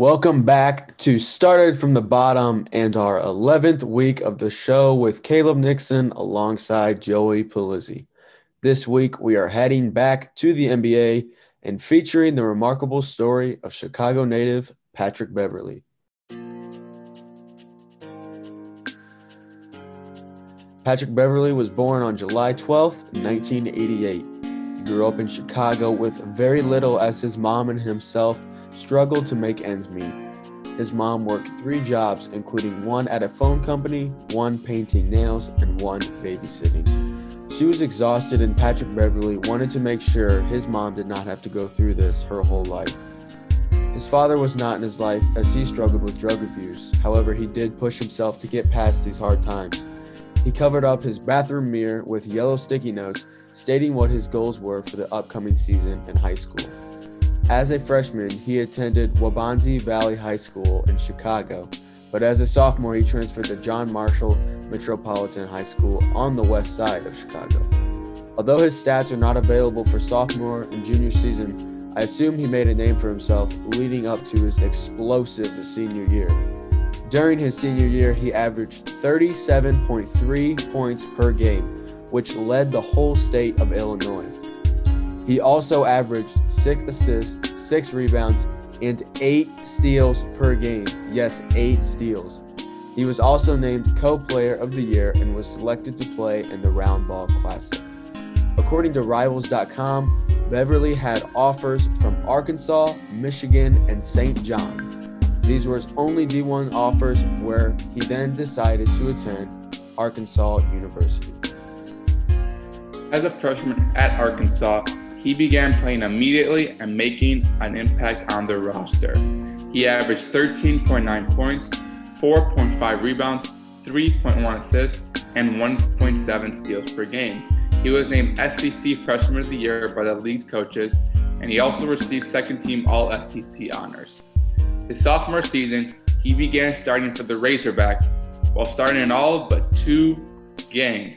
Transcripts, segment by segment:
Welcome back to Started from the Bottom and our 11th week of the show with Caleb Nixon alongside Joey Pulizzi. This week, we are heading back to the NBA and featuring the remarkable story of Chicago native Patrick Beverley. Patrick Beverley was born on July 12, 1988. He grew up in Chicago with very little as his mom and himself struggled to make ends meet. His mom worked three jobs, including one at a phone company, one painting nails, and one babysitting. She was exhausted, and Patrick Beverley wanted to make sure his mom did not have to go through this her whole life. His father was not in his life as he struggled with drug abuse. However, he did push himself to get past these hard times. He covered up his bathroom mirror with yellow sticky notes stating what his goals were for the upcoming season in high school. As a freshman, he attended Waubonsie Valley High School in Chicago, but as a sophomore, he transferred to John Marshall Metropolitan High School on the west side of Chicago. Although his stats are not available for sophomore and junior season, I assume he made a name for himself leading up to his explosive senior year. During his senior year, he averaged 37.3 points per game, which led the whole state of Illinois. He also averaged six assists, six rebounds, and eight steals per game. Yes, eight steals. He was also named co player of the year and was selected to play in the Roundball Classic. According to Rivals.com, Beverley had offers from Arkansas, Michigan, and St. John's. These were his only D1 offers, where he then decided to attend Arkansas University. As a freshman at Arkansas, he began playing immediately and making an impact on the roster. He averaged 13.9 points, 4.5 rebounds, 3.1 assists, and 1.7 steals per game. He was named SEC Freshman of the Year by the league's coaches, and he also received second team All SEC honors. His sophomore season, he began starting for the Razorbacks while starting in all but two games.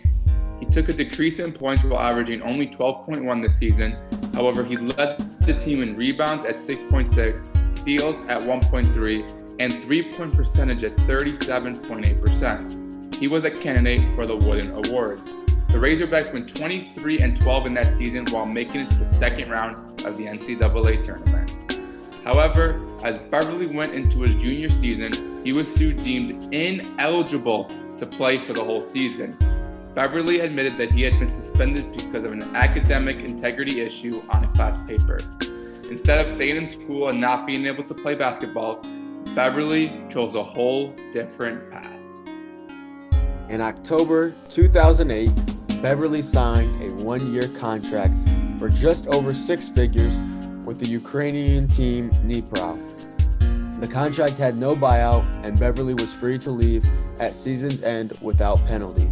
He took a decrease in points while averaging only 12.1 this season. However, he led the team in rebounds at 6.6, steals at 1.3, and three point percentage at 37.8%. He was a candidate for the Wooden Award. The Razorbacks went 23 and 12 in that season while making it to the second round of the NCAA tournament. However, as Beverley went into his junior season, he was soon deemed ineligible to play for the whole season. Beverley admitted that he had been suspended because of an academic integrity issue on a class paper. Instead of staying in school and not being able to play basketball, Beverley chose a whole different path. In October 2008, Beverley signed a one year contract for just over six figures with the Ukrainian team Dnipro. The contract had no buyout, and Beverley was free to leave at season's end without penalty.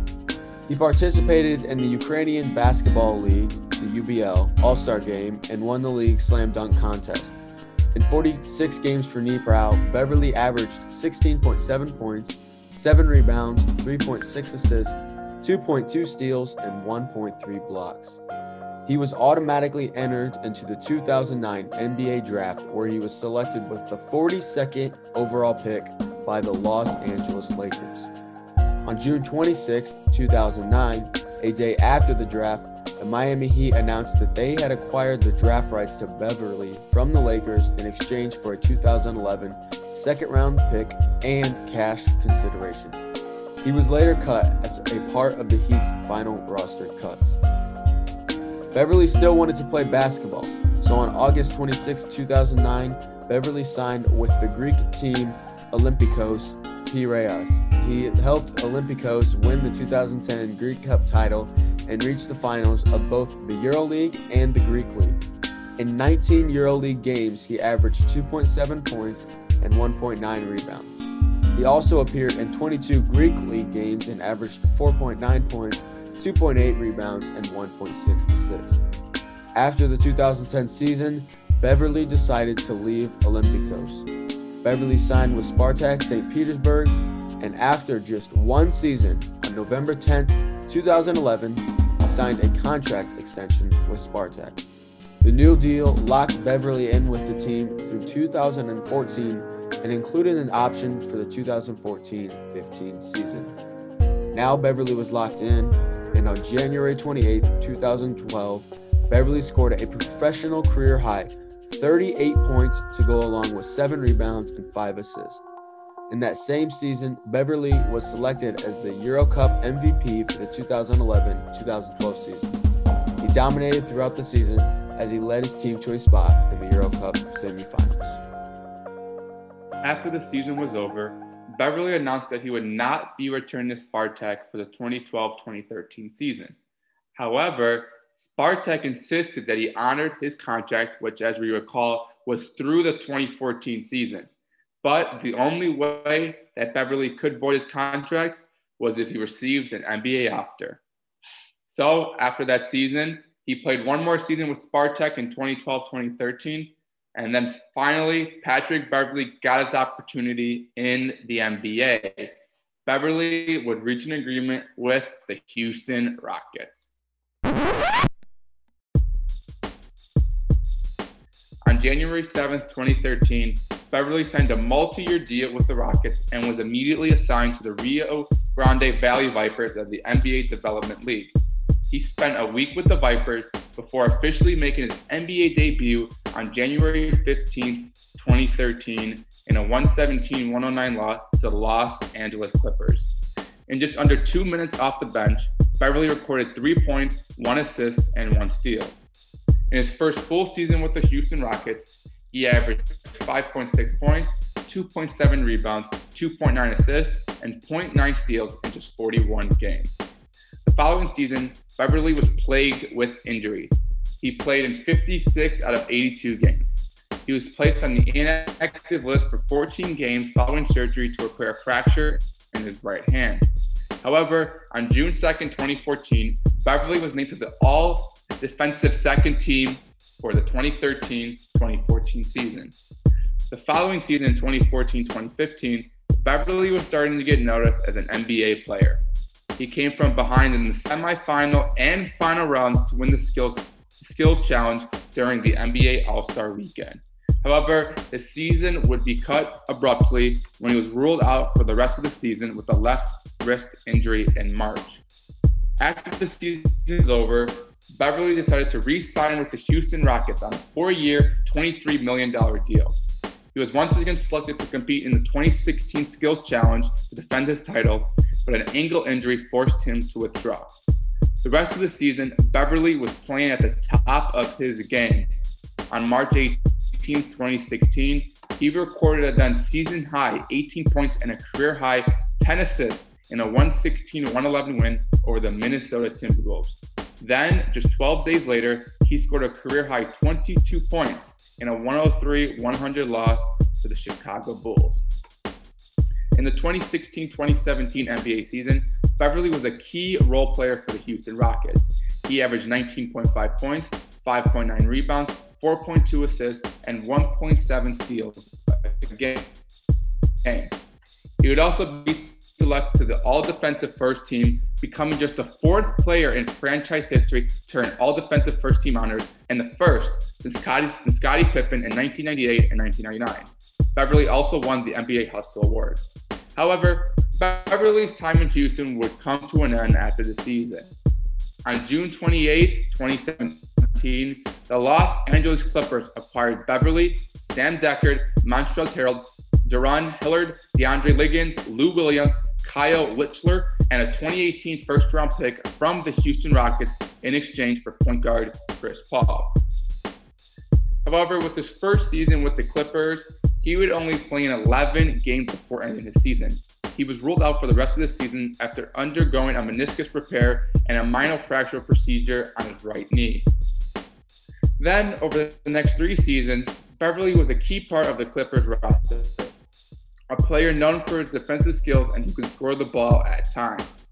He participated in the Ukrainian Basketball League, the UBL, All Star Game and won the league slam dunk contest. In 46 games for Dnipro, Beverley averaged 16.7 points, 7 rebounds, 3.6 assists, 2.2 steals, and 1.3 blocks. He was automatically entered into the 2009 NBA draft, where he was selected with the 42nd overall pick by the Los Angeles Lakers. On June 26, 2009, a day after the draft, the Miami Heat announced that they had acquired the draft rights to Beverley from the Lakers in exchange for a 2011 second round pick and cash consideration. He was later cut as a part of the Heat's final roster cuts. Beverley still wanted to play basketball, so on August 26, 2009, Beverley signed with the Greek team Olympiacos Piraeus. He helped Olympiacos win the 2010 Greek Cup title and reach the finals of both the EuroLeague and the Greek League. In 19 EuroLeague games, he averaged 2.7 points and 1.9 rebounds. He also appeared in 22 Greek League games and averaged 4.9 points, 2.8 rebounds, and 1.6 assists. After the 2010 season, Beverley decided to leave Olympiacos. Beverley signed with Spartak St. Petersburg, and after just one season, on November 10, 2011, signed a contract extension with Spartak. The new deal locked Beverley in with the team through 2014 and included an option for the 2014-15 season. Now Beverley was locked in, and on January 28, 2012, Beverley scored a professional career high 38 points to go along with 7 rebounds and 5 assists. In that same season, Beverley was selected as the Euro Cup MVP for the 2011-2012 season. He dominated throughout the season as he led his team to a spot in the Euro Cup semifinals. After the season was over, Beverley announced that he would not be returning to Spartak for the 2012-2013 season. However, Spartak insisted that he honored his contract, which, as we recall, was through the 2014 season. But the only way that Beverley could void his contract was if he received an NBA after. So after that season, he played one more season with Spartak in 2012 2013. And then finally, Patrick Beverley got his opportunity in the NBA. Beverley would reach an agreement with the Houston Rockets. On January 7th, 2013, Beverley signed a multi year deal with the Rockets and was immediately assigned to the Rio Grande Valley Vipers of the NBA Development League. He spent a week with the Vipers before officially making his NBA debut on January 15, 2013, in a 117 109 loss to the Los Angeles Clippers. In just under two minutes off the bench, Beverley recorded three points, one assist, and one steal. In his first full season with the Houston Rockets, he averaged 5.6 points, 2.7 rebounds, 2.9 assists, and 0.9 steals in just 41 games. The following season, Beverley was plagued with injuries. He played in 56 out of 82 games. He was placed on the inactive list for 14 games following surgery to repair a fracture in his right hand. However, on June 2nd, 2014, Beverley was named to the All Defensive Second Team for the 2013 2014 season. The following season, in 2014 2015, Beverley was starting to get noticed as an NBA player. He came from behind in the semifinal and final rounds to win the skills, skills challenge during the NBA All Star weekend. However, his season would be cut abruptly when he was ruled out for the rest of the season with a left wrist injury in March. After the season is over, Beverley decided to re sign with the Houston Rockets on a four year, $23 million deal. He was once again selected to compete in the 2016 Skills Challenge to defend his title, but an ankle injury forced him to withdraw. The rest of the season, Beverley was playing at the top of his game. On March 18, 2016, he recorded a then season high 18 points and a career high 10 assists in a 116 111 win over the Minnesota Timberwolves. Then, just 12 days later, he scored a career high 22 points in a 103 100 loss to the Chicago Bulls. In the 2016 2017 NBA season, Beverley was a key role player for the Houston Rockets. He averaged 19.5 points, 5.9 rebounds, 4.2 assists, and 1.7 steals a game. He would also be to the All Defensive First Team, becoming just the fourth player in franchise history to earn All Defensive First Team honors and the first since Scottie, since Scottie Pippen in 1998 and 1999. Beverley also won the NBA Hustle Award. However, Beverley's time in Houston would come to an end after the season. On June 28, 2017, the Los Angeles Clippers acquired Beverley, Sam Dekker, Montrezl Harrell, Darrun Hilliard, DeAndre Liggins, Lou Williams, Kyle Wiltjer, and a 2018 first round pick from the Houston Rockets in exchange for point guard Chris Paul. However, with his first season with the Clippers, he would only play in 11 games before ending his season. He was ruled out for the rest of the season after undergoing a meniscus repair and a minor fracture procedure on his right knee. Then, over the next three seasons, Beverley was a key part of the Clippers roster, a player known for his defensive skills and who can score the ball at times.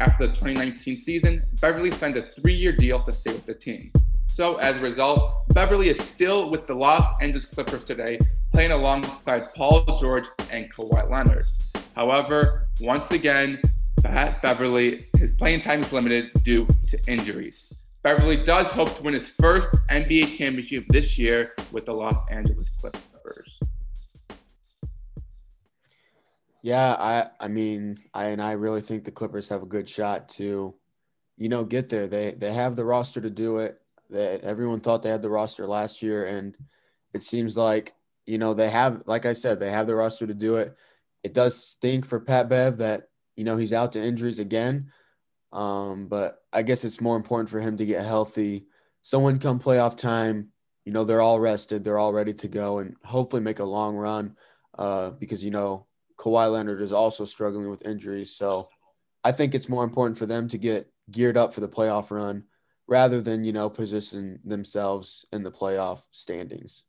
After the 2019 season, Beverley signed a three year deal to stay with the team. So, as a result, Beverley is still with the Los Angeles Clippers today, playing alongside Paul George and Kawhi Leonard. However, once again, Pat Beverley, his playing time is limited due to injuries. Beverley does hope to win his first NBA championship this year with the Los Angeles Clippers. Yeah, I I mean, I and I really think the Clippers have a good shot to, you know, get there. They they have the roster to do it. They, everyone thought they had the roster last year, and it seems like you know they have, like I said, they have the roster to do it. It does stink for Pat Bev that you know he's out to injuries again, um, but I guess it's more important for him to get healthy. Someone come playoff time, you know they're all rested, they're all ready to go, and hopefully make a long run. Uh, because you know Kawhi Leonard is also struggling with injuries, so I think it's more important for them to get geared up for the playoff run rather than you know position themselves in the playoff standings.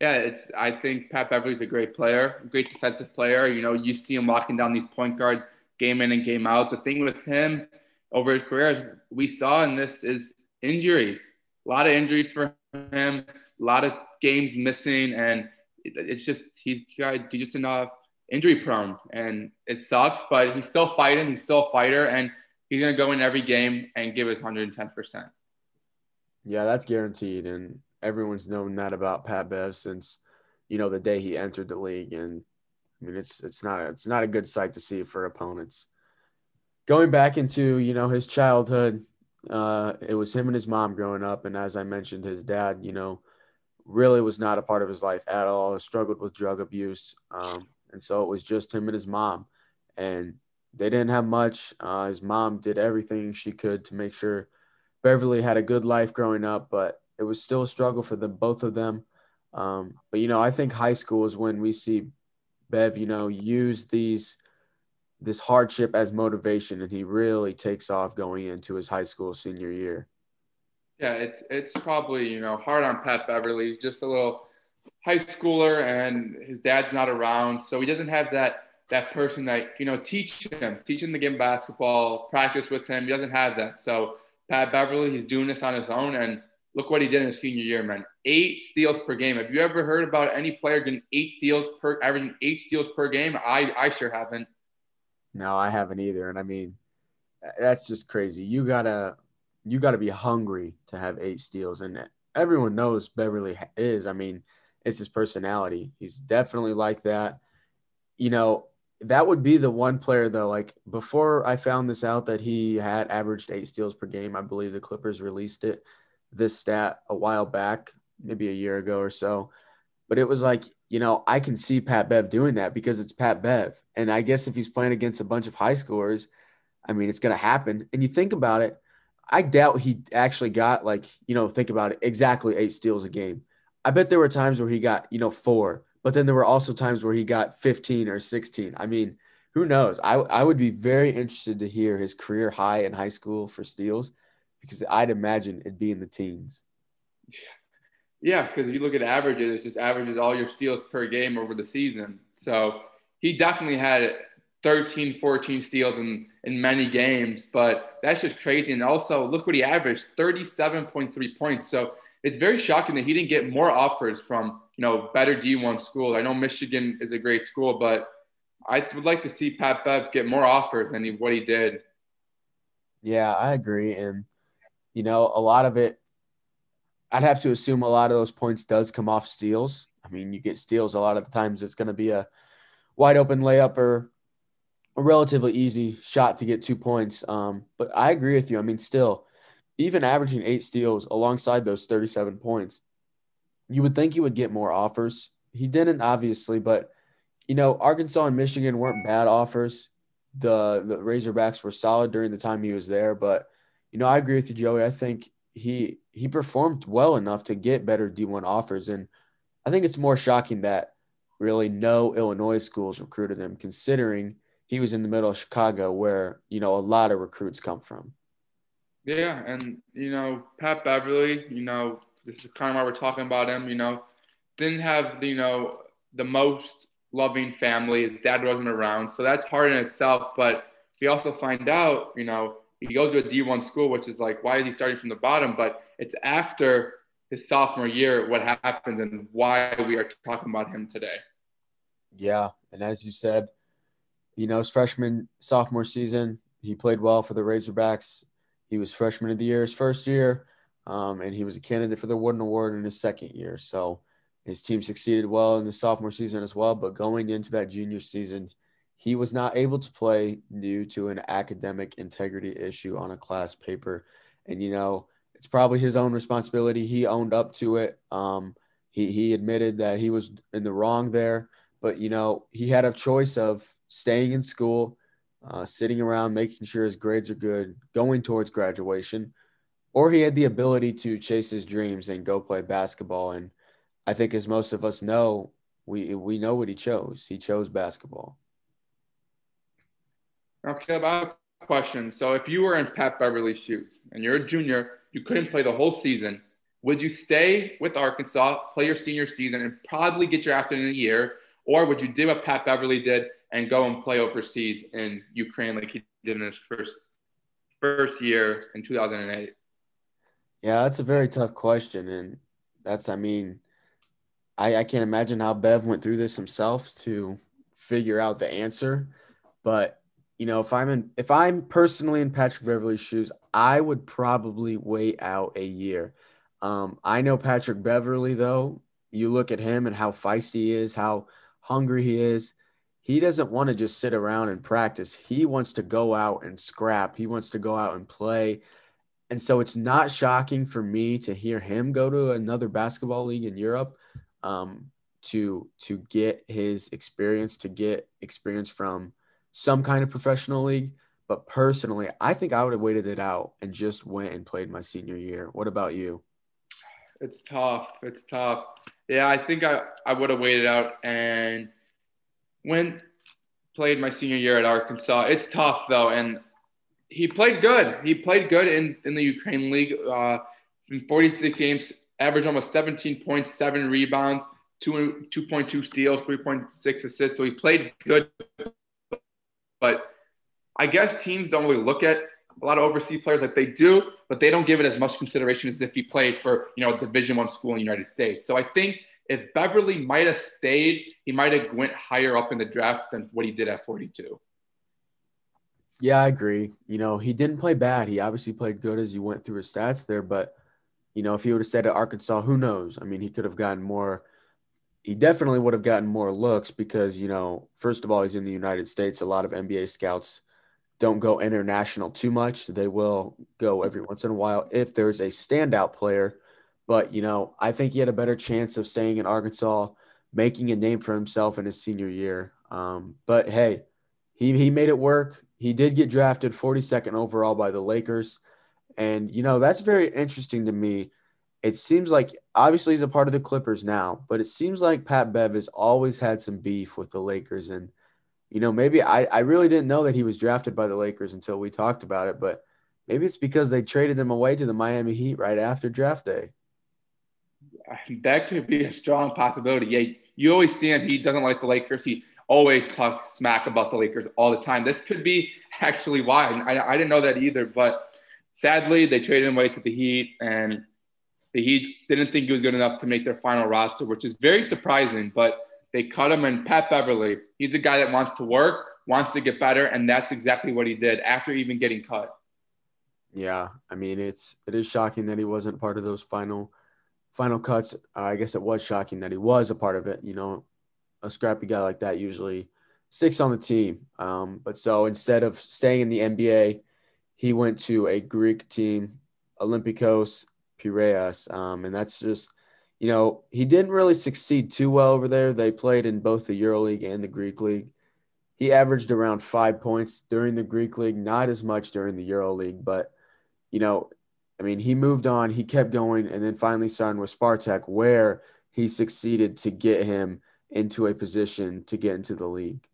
Yeah, it's. I think Pat Beverley's a great player, great defensive player. You know, you see him locking down these point guards game in and game out. The thing with him over his career, we saw in this is injuries. A lot of injuries for him, a lot of games missing, and it's just he's got he's just enough injury prone, and it sucks. But he's still fighting. He's still a fighter, and he's gonna go in every game and give his 110 percent. Yeah, that's guaranteed, and everyone's known that about Pat Bev since you know the day he entered the league, and I mean it's it's not a, it's not a good sight to see for opponents. Going back into you know his childhood, uh, it was him and his mom growing up, and as I mentioned, his dad, you know, really was not a part of his life at all. Struggled with drug abuse, um, and so it was just him and his mom, and they didn't have much. Uh, his mom did everything she could to make sure Beverley had a good life growing up, but it was still a struggle for them, both of them. Um, but you know, I think high school is when we see Bev, you know, use these this hardship as motivation, and he really takes off going into his high school senior year. Yeah, it's it's probably you know hard on Pat Beverley. He's just a little high schooler, and his dad's not around, so he doesn't have that that person that you know teach him, teach him the game basketball, practice with him. He doesn't have that. So Pat Beverley, he's doing this on his own, and look what he did in his senior year, man. Eight steals per game. Have you ever heard about any player getting eight steals per averaging eight steals per game? I I sure haven't. No, I haven't either. And I mean, that's just crazy. You gotta you gotta be hungry to have eight steals, and everyone knows Beverley is. I mean, it's his personality. He's definitely like that. You know, that would be the one player though. Like before I found this out that he had averaged eight steals per game, I believe the Clippers released it this stat a while back, maybe a year ago or so. But it was like, you know, I can see Pat Bev doing that because it's Pat Bev. And I guess if he's playing against a bunch of high scorers, I mean, it's going to happen. And you think about it, I doubt he actually got like, you know, think about it, exactly eight steals a game. I bet there were times where he got, you know, four, but then there were also times where he got 15 or 16. I mean, who knows? I, I would be very interested to hear his career high in high school for steals because I'd imagine it'd be in the teens. Yeah, because if you look at averages, it just averages all your steals per game over the season. So he definitely had 13, 14 steals in, in many games, but that's just crazy. And also, look what he averaged 37.3 points. So it's very shocking that he didn't get more offers from, you know, better D1 schools. I know Michigan is a great school, but I would like to see Pat Bev get more offers than he, what he did. Yeah, I agree. And you know, a lot of it, I'd have to assume a lot of those points does come off steals. I mean, you get steals a lot of the times it's going to be a wide open layup or a relatively easy shot to get two points. Um, but I agree with you. I mean, still, even averaging eight steals alongside those 37 points, you would think he would get more offers. He didn't, obviously, but you know, Arkansas and Michigan weren't bad offers. The the Razorbacks were solid during the time he was there, but you know, I agree with you, Joey. I think he he performed well enough to get better D1 offers, and I think it's more shocking that really no Illinois schools recruited him, considering he was in the middle of Chicago, where you know a lot of recruits come from. Yeah, and you know Pat Beverley, you know this is kind of why we're talking about him. You know, didn't have you know the most loving family. His dad wasn't around, so that's hard in itself. But we also find out, you know, he goes to a D1 school, which is like, why is he starting from the bottom? But it's after his sophomore year what happens and why we are talking about him today. Yeah. And as you said, you know, his freshman, sophomore season, he played well for the Razorbacks. He was freshman of the year his first year, um, and he was a candidate for the Wooden Award in his second year. So his team succeeded well in the sophomore season as well. But going into that junior season, he was not able to play due to an academic integrity issue on a class paper. And, you know, it's probably his own responsibility. He owned up to it. Um, he, he admitted that he was in the wrong there. But, you know, he had a choice of staying in school, uh, sitting around, making sure his grades are good, going towards graduation, or he had the ability to chase his dreams and go play basketball. And I think, as most of us know, we we know what he chose. He chose basketball. Okay, about question. So, if you were in Pat Beverley's shoes and you're a junior, you couldn't play the whole season. Would you stay with Arkansas, play your senior season, and probably get drafted in a year, or would you do what Pat Beverley did and go and play overseas in Ukraine like he did in his first first year in 2008? Yeah, that's a very tough question, and that's I mean, I I can't imagine how Bev went through this himself to figure out the answer, but you know, if I'm in if I'm personally in Patrick Beverley's shoes, I would probably wait out a year. Um, I know Patrick Beverley though. You look at him and how feisty he is, how hungry he is he doesn't want to just sit around and practice. He wants to go out and scrap. He wants to go out and play. And so it's not shocking for me to hear him go to another basketball league in Europe um, to to get his experience, to get experience from some kind of professional league. But personally, I think I would have waited it out and just went and played my senior year. What about you? It's tough. It's tough. Yeah, I think I, I would have waited out and – when played my senior year at Arkansas. It's tough though, and he played good. He played good in, in the Ukraine League. Uh, in 46 games, averaged almost 17 points, seven rebounds, two 2.2 steals, 3.6 assists. So he played good. But I guess teams don't really look at a lot of overseas players like they do, but they don't give it as much consideration as if he played for you know Division One school in the United States. So I think if Beverley might have stayed, he might have went higher up in the draft than what he did at 42. Yeah, I agree. You know, he didn't play bad. He obviously played good as you went through his stats there, but you know, if he would have stayed at Arkansas, who knows? I mean, he could have gotten more. He definitely would have gotten more looks because, you know, first of all, he's in the United States. A lot of NBA scouts don't go international too much. They will go every once in a while if there's a standout player but, you know, I think he had a better chance of staying in Arkansas, making a name for himself in his senior year. Um, but hey, he, he made it work. He did get drafted 42nd overall by the Lakers. And, you know, that's very interesting to me. It seems like obviously he's a part of the Clippers now, but it seems like Pat Bev has always had some beef with the Lakers. And, you know, maybe I, I really didn't know that he was drafted by the Lakers until we talked about it, but maybe it's because they traded him away to the Miami Heat right after draft day that could be a strong possibility. Yeah, you always see him. He doesn't like the Lakers. He always talks smack about the Lakers all the time. This could be actually why. I, I didn't know that either. But sadly, they traded him away to the Heat, and the Heat didn't think he was good enough to make their final roster, which is very surprising. But they cut him, and Pat Beverley, he's a guy that wants to work, wants to get better, and that's exactly what he did after even getting cut. Yeah, I mean it's it is shocking that he wasn't part of those final final cuts, I guess it was shocking that he was a part of it. You know, a scrappy guy like that usually sticks on the team. Um, but so instead of staying in the NBA, he went to a Greek team, Olympiacos Piraeus. Um, and that's just, you know, he didn't really succeed too well over there. They played in both the EuroLeague and the Greek League. He averaged around five points during the Greek League, not as much during the EuroLeague, but you know, I mean, he moved on, he kept going, and then finally signed with Spartak, where he succeeded to get him into a position to get into the league.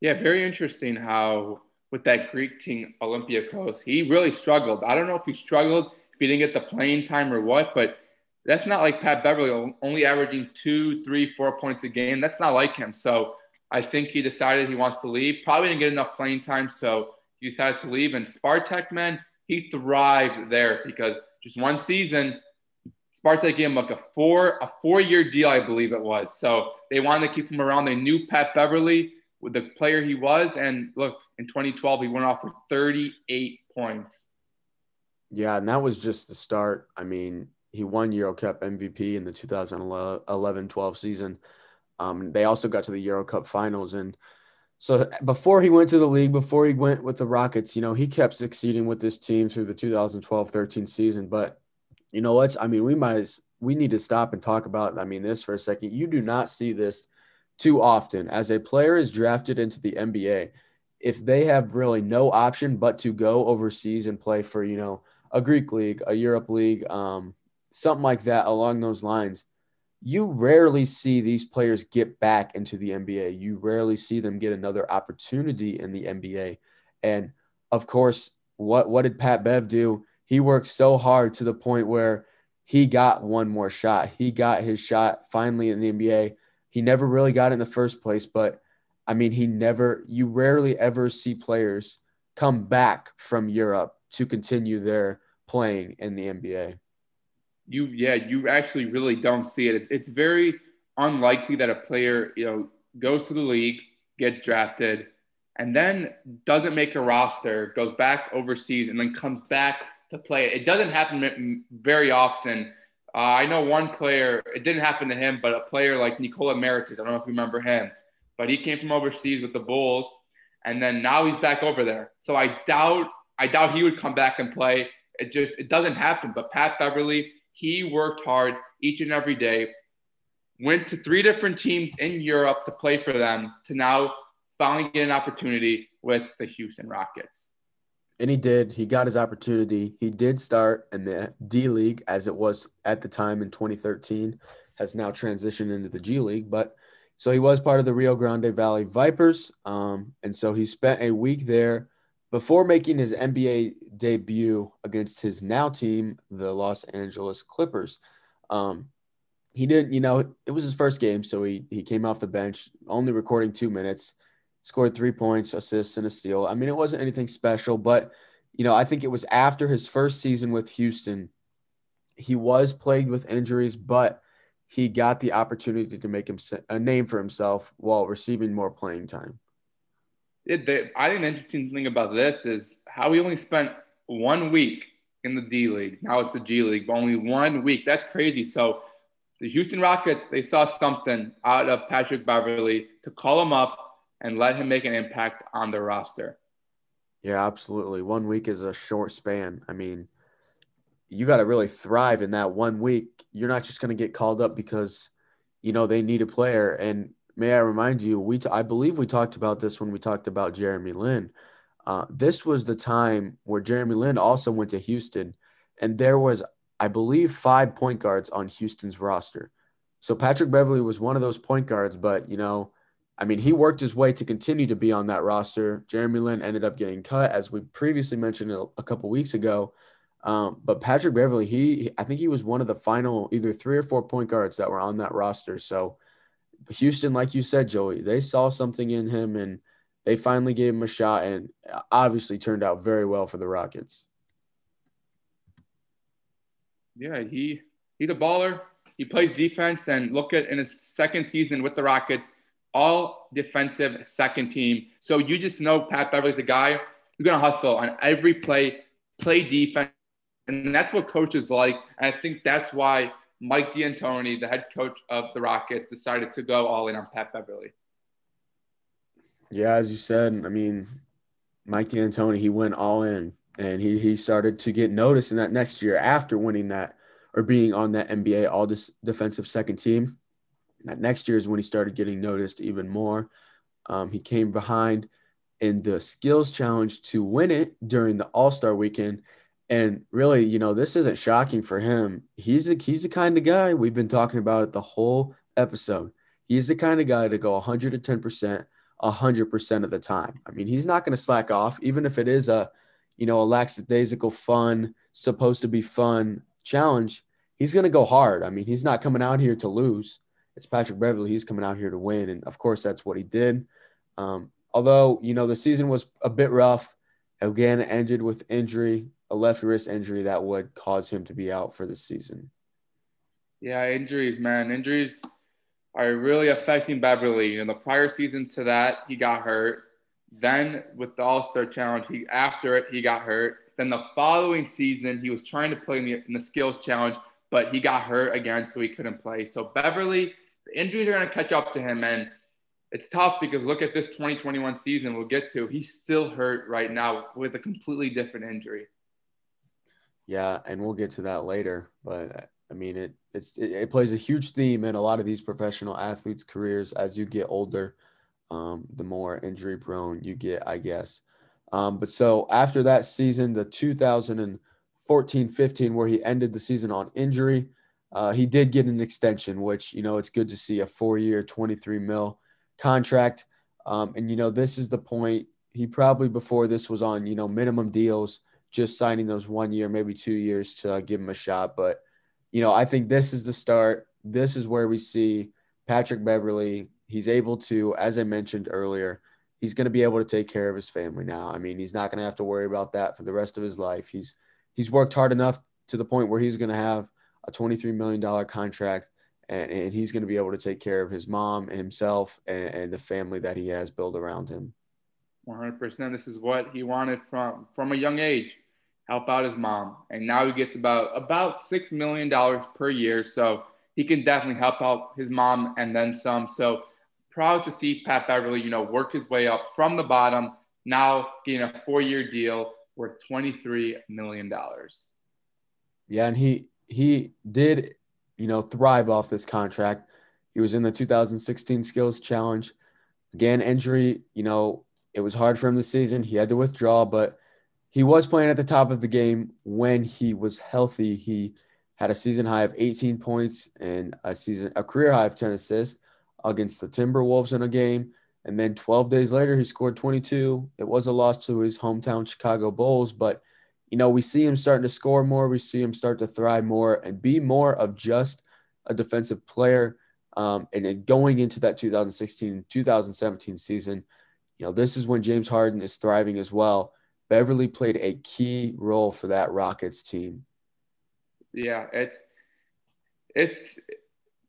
Yeah, very interesting how with that Greek team, Olympiacos, he really struggled. I don't know if he struggled, if he didn't get the playing time or what, but that's not like Pat Beverley, only averaging two, three, four points a game. That's not like him. So I think he decided he wants to leave. Probably didn't get enough playing time, so he decided to leave. And Spartak, man, he thrived there because just one season, Spartak gave him like a four a four year deal, I believe it was. So they wanted to keep him around. They knew Pat Beverley with the player he was, and look, in 2012 he went off for 38 points. Yeah, and that was just the start. I mean, he won Euro Cup MVP in the 2011-12 season. Um, they also got to the Euro Cup finals, and So before he went to the league, before he went with the Rockets, you know, he kept succeeding with this team through the 2012-13 season. But you know, let's I mean, we might we need to stop and talk about I mean this for a second. You do not see this too often as a player is drafted into the NBA. If they have really no option but to go overseas and play for, you know, a Greek league, a Europe league, um, something like that along those lines, you rarely see these players get back into the NBA. You rarely see them get another opportunity in the NBA. And of course, what what did Pat Bev do? He worked so hard to the point where he got one more shot. He got his shot finally in the NBA. He never really got in the first place, but I mean, he never you rarely ever see players come back from Europe to continue their playing in the NBA you yeah you actually really don't see it. It's very unlikely that a player you know goes to the league, gets drafted, and then doesn't make a roster, goes back overseas, and then comes back to play. It doesn't happen very often. Uh, I know one player, it didn't happen to him, but a player like Nikola Mirotic, I don't know if you remember him, but he came from overseas with the Bulls, and then now he's back over there. So I doubt, I doubt he would come back and play. It just, it doesn't happen. But Pat Beverley, he worked hard each and every day, went to three different teams in Europe to play for them, to now finally get an opportunity with the Houston Rockets. And he did. He got his opportunity. He did start in the D League as it was at the time in 2013, has now transitioned into the G League. But so he was part of the Rio Grande Valley Vipers. Um, and so he spent a week there before making his NBA debut against his now team, the Los Angeles Clippers. Um, he didn't, you know, it was his first game, so he he came off the bench, only recording two minutes, scored three points, assists, and a steal. I mean, it wasn't anything special, but you know, I think it was after his first season with Houston. He was plagued with injuries, but he got the opportunity to make him a name for himself while receiving more playing time it, the, I think the interesting thing about this is how we only spent one week in the D League. Now it's the G League, but only one week. That's crazy. So the Houston Rockets, they saw something out of Patrick Beverley to call him up and let him make an impact on the roster. Yeah, absolutely. One week is a short span. I mean, you got to really thrive in that one week. You're not just going to get called up because, you know, they need a player. And may I remind you, we t- I believe we talked about this when we talked about Jeremy Lin. Uh, this was the time where Jeremy Lin also went to Houston, and there was, I believe, five point guards on Houston's roster. So Patrick Beverley was one of those point guards, but you know, I mean, he worked his way to continue to be on that roster. Jeremy Lin ended up getting cut, as we previously mentioned a, a couple weeks ago. Um, but Patrick Beverley, he, I think he was one of the final either three or four point guards that were on that roster. So Houston, like you said, Joey, they saw something in him and they finally gave him a shot and obviously turned out very well for the Rockets. Yeah, he he's a baller. He plays defense and look at in his second season with the Rockets, all defensive second team. So you just know Pat Beverley's a guy who's gonna hustle on every play, play defense. And that's what coaches like. And I think that's why Mike D'Antoni, the head coach of the Rockets, decided to go all in on Pat Beverley? Yeah, as you said, I mean, Mike D'Antoni, he went all in and he, he started to get noticed in that next year after winning that or being on that NBA all this defensive second team. That next year is when he started getting noticed even more. Um, he came behind in the skills challenge to win it during the All Star weekend and really, you know, this isn't shocking for him. He's the he's the kind of guy we've been talking about it the whole episode. He's the kind of guy to go 110%, 100% of the time. I mean, he's not going to slack off, even if it is a, you know, a lackadaisical, fun, supposed to be fun challenge. He's going to go hard. I mean, he's not coming out here to lose. It's Patrick Beverley. He's coming out here to win. And of course, that's what he did. Um, although, you know, the season was a bit rough. Again, ended with injury a left wrist injury that would cause him to be out for the season. Yeah, injuries, man. Injuries are really affecting Beverley. You know, the prior season to that, he got hurt. Then with the All Star Challenge, he after it he got hurt. Then the following season, he was trying to play in the, in the Skills Challenge, but he got hurt again, so he couldn't play. So Beverley, the injuries are going to catch up to him, and it's tough because look at this 2021 season we'll get to. He's still hurt right now with a completely different injury. Yeah, and we'll get to that later. But I mean, it it's it, it plays a huge theme in a lot of these professional athletes' careers as you get older. Um, the more injury prone you get, I guess. Um, but so after that season, the 2014 15, where he ended the season on injury, uh, he did get an extension, which, you know, it's good to see a four year, 23 mil contract. Um, and, you know, this is the point. He probably before this was on, you know, minimum deals, just signing those one year, maybe two years to uh, give him a shot. But, you know, I think this is the start. This is where we see Patrick Beverley. He's able to, as I mentioned earlier, he's going to be able to take care of his family now. I mean, he's not going to have to worry about that for the rest of his life. He's he's worked hard enough to the point where he's going to have a $23 million contract and, and he's going to be able to take care of his mom, himself, and, and the family that he has built around him. 100%. This is what he wanted from from a young age. Help out his mom, and now he gets about about six million dollars per year. So he can definitely help out his mom and then some. So proud to see Pat Beverley, you know, work his way up from the bottom. Now getting a four-year deal worth twenty-three million dollars. Yeah, and he he did, you know, thrive off this contract. He was in the 2016 Skills Challenge. Again, injury, you know, it was hard for him this season. He had to withdraw, but he was playing at the top of the game when he was healthy. He had a season high of 18 points and a season a career high of 10 assists against the Timberwolves in a game. And then 12 days later, he scored 22. It was a loss to his hometown Chicago Bulls, but you know, we see him starting to score more. We see him start to thrive more and be more of just a defensive player. Um, and then going into that 2016 2017 season, you know, this is when James Harden is thriving as well. Beverley played a key role for that Rockets team. Yeah, it's it's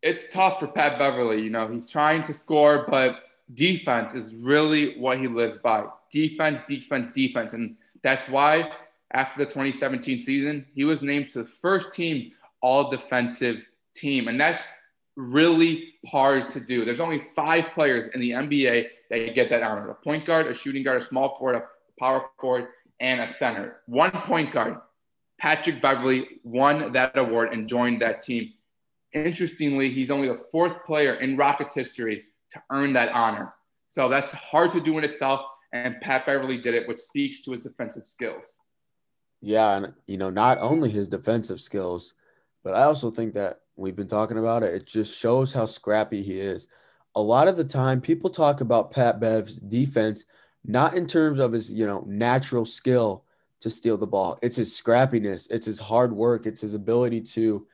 it's tough for Pat Beverley. You know, he's trying to score, but defense is really what he lives by. Defense, defense, defense. And that's why after the 2017 season, he was named to the first team all defensive team. And that's really hard to do. There's only five players in the NBA that get that honor a point guard, a shooting guard, a small forward, a power forward, and a center. One point guard, Patrick Beverley, won that award and joined that team. Interestingly, he's only the fourth player in Rockets history to earn that honor. So that's hard to do in itself. And Pat Beverley did it, which speaks to his defensive skills. Yeah, and you know, not only his defensive skills, but I also think that we've been talking about it. It just shows how scrappy he is. A lot of the time, people talk about Pat Bev's defense not in terms of his, you know, natural skill to steal the ball. It's his scrappiness, it's his hard work, it's his ability to,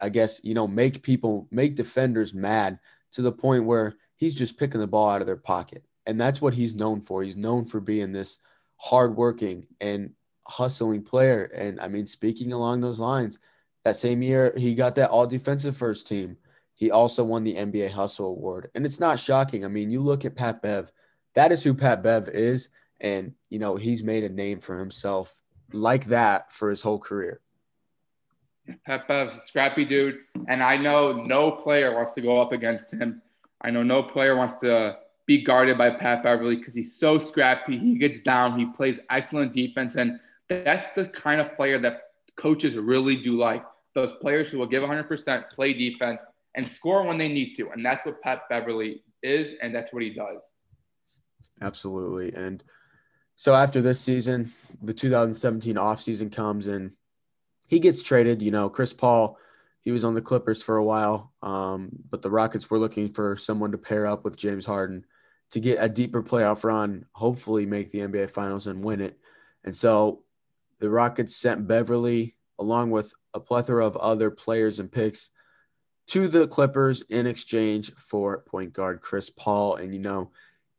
I guess, you know, make people, make defenders mad to the point where he's just picking the ball out of their pocket. And that's what he's known for. He's known for being this hardworking and hustling player. And I mean, speaking along those lines, that same year he got that all defensive first team. He also won the NBA Hustle Award. And it's not shocking. I mean, you look at Pat Bev, that is who Pat Bev is. And, you know, he's made a name for himself like that for his whole career. Pat Bev, scrappy dude. And I know no player wants to go up against him. I know no player wants to be guarded by Pat Beverley because he's so scrappy. He gets down, he plays excellent defense. And that's the kind of player that coaches really do like those players who will give 100%, play defense, and score when they need to. And that's what Pat Beverley is, and that's what he does. Absolutely. And so after this season, the 2017 offseason comes and he gets traded. You know, Chris Paul, he was on the Clippers for a while, um, but the Rockets were looking for someone to pair up with James Harden to get a deeper playoff run, hopefully make the NBA Finals and win it. And so the Rockets sent Beverley along with a plethora of other players and picks to the Clippers in exchange for point guard Chris Paul. And, you know,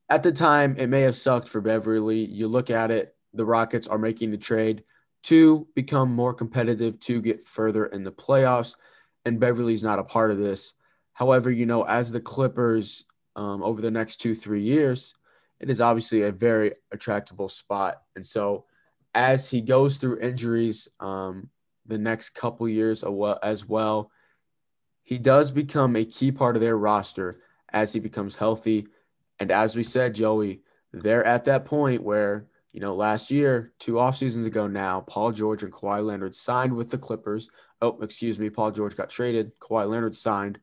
at the time, it may have sucked for Beverley. You look at it, the Rockets are making the trade to become more competitive, to get further in the playoffs. And Beverley's not a part of this. However, you know, as the Clippers um, over the next two, three years, it is obviously a very attractable spot. And so, as he goes through injuries um, the next couple years as well, he does become a key part of their roster as he becomes healthy And as we said, Joey, they're at that point where, you know, last year, two off seasons ago now, Paul George and Kawhi Leonard signed with the Clippers. Oh, excuse me, Paul George got traded. Kawhi Leonard signed.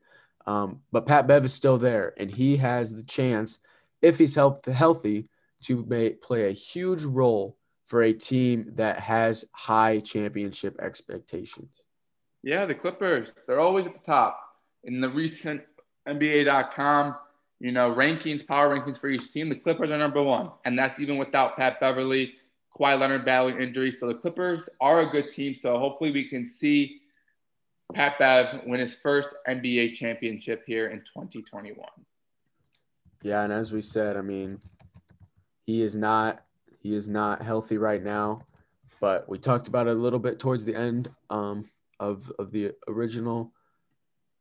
Um, but Pat Bev is still there, and he has the chance, if he's healthy, to may, play a huge role for a team that has high championship expectations. Yeah, the Clippers, they're always at the top. In the recent NBA.com, you know, rankings, power rankings for each team, the Clippers are number one. And that's even without Pat Beverley, Kawhi Leonard battling injuries. So the Clippers are a good team. So hopefully we can see Pat Bev win his first NBA championship here in 2021. Yeah, and as we said, I mean, he is not he is not healthy right now, but we talked about it a little bit towards the end um, of of the original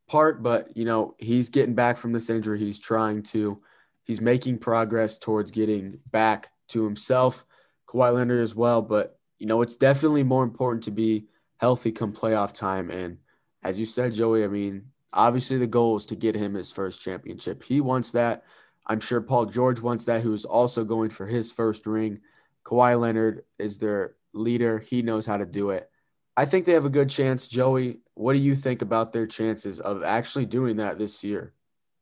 part. But you know, he's getting back from this injury. He's trying to, he's making progress towards getting back to himself. Kawhi Leonard as well, but you know, it's definitely more important to be healthy come playoff time. And as you said, Joey, I mean, obviously the goal is to get him his first championship. He wants that. I'm sure Paul George wants that, who's also going for his first ring. Kawhi Leonard is their leader. He knows how to do it. I think they have a good chance. Joey, what do you think about their chances of actually doing that this year?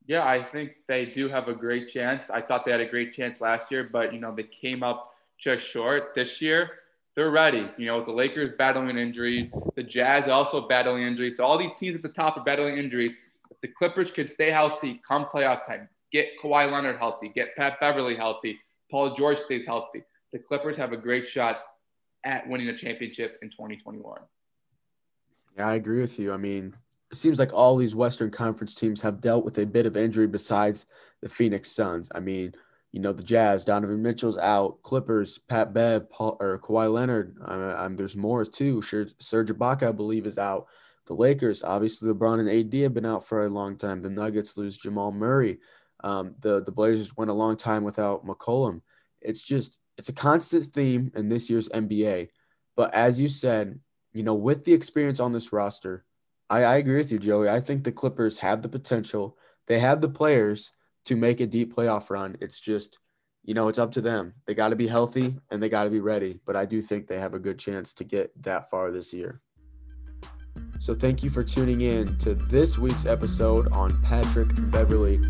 Yeah, I think they do have a great chance. I thought they had a great chance last year, but you know, they came up just short. This year, they're ready. You know, the Lakers battling injury, the Jazz also battling injuries. So all these teams at the top are battling injuries. If the Clippers could stay healthy come playoff time, get Kawhi Leonard healthy, get Pat Beverley healthy, Paul George stays healthy, the Clippers have a great shot at winning a championship in 2021. Yeah, I agree with you. I mean, it seems like all these Western Conference teams have dealt with a bit of injury besides the Phoenix Suns. I mean, you know, the Jazz, Donovan Mitchell's out, Clippers, Pat Bev, Paul, or Kawhi Leonard. I mean, there's more too. Serge Ibaka, I believe, is out. The Lakers, obviously, LeBron and AD have been out for a long time. The Nuggets lose Jamal Murray. Um, the the Blazers went a long time without McCollum. It's just it's a constant theme in this year's NBA. But as you said, you know, with the experience on this roster, I, I agree with you, Joey. I think the Clippers have the potential. They have the players to make a deep playoff run. It's just, you know, it's up to them. They got to be healthy and they got to be ready. But I do think they have a good chance to get that far this year. So thank you for tuning in to this week's episode on Patrick Beverley.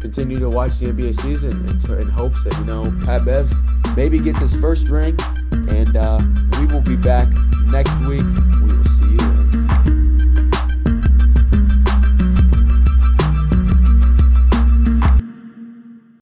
Continue to watch the NBA season in, in hopes that, you know, Pat Bev maybe gets his first ring. And uh, we will be back next week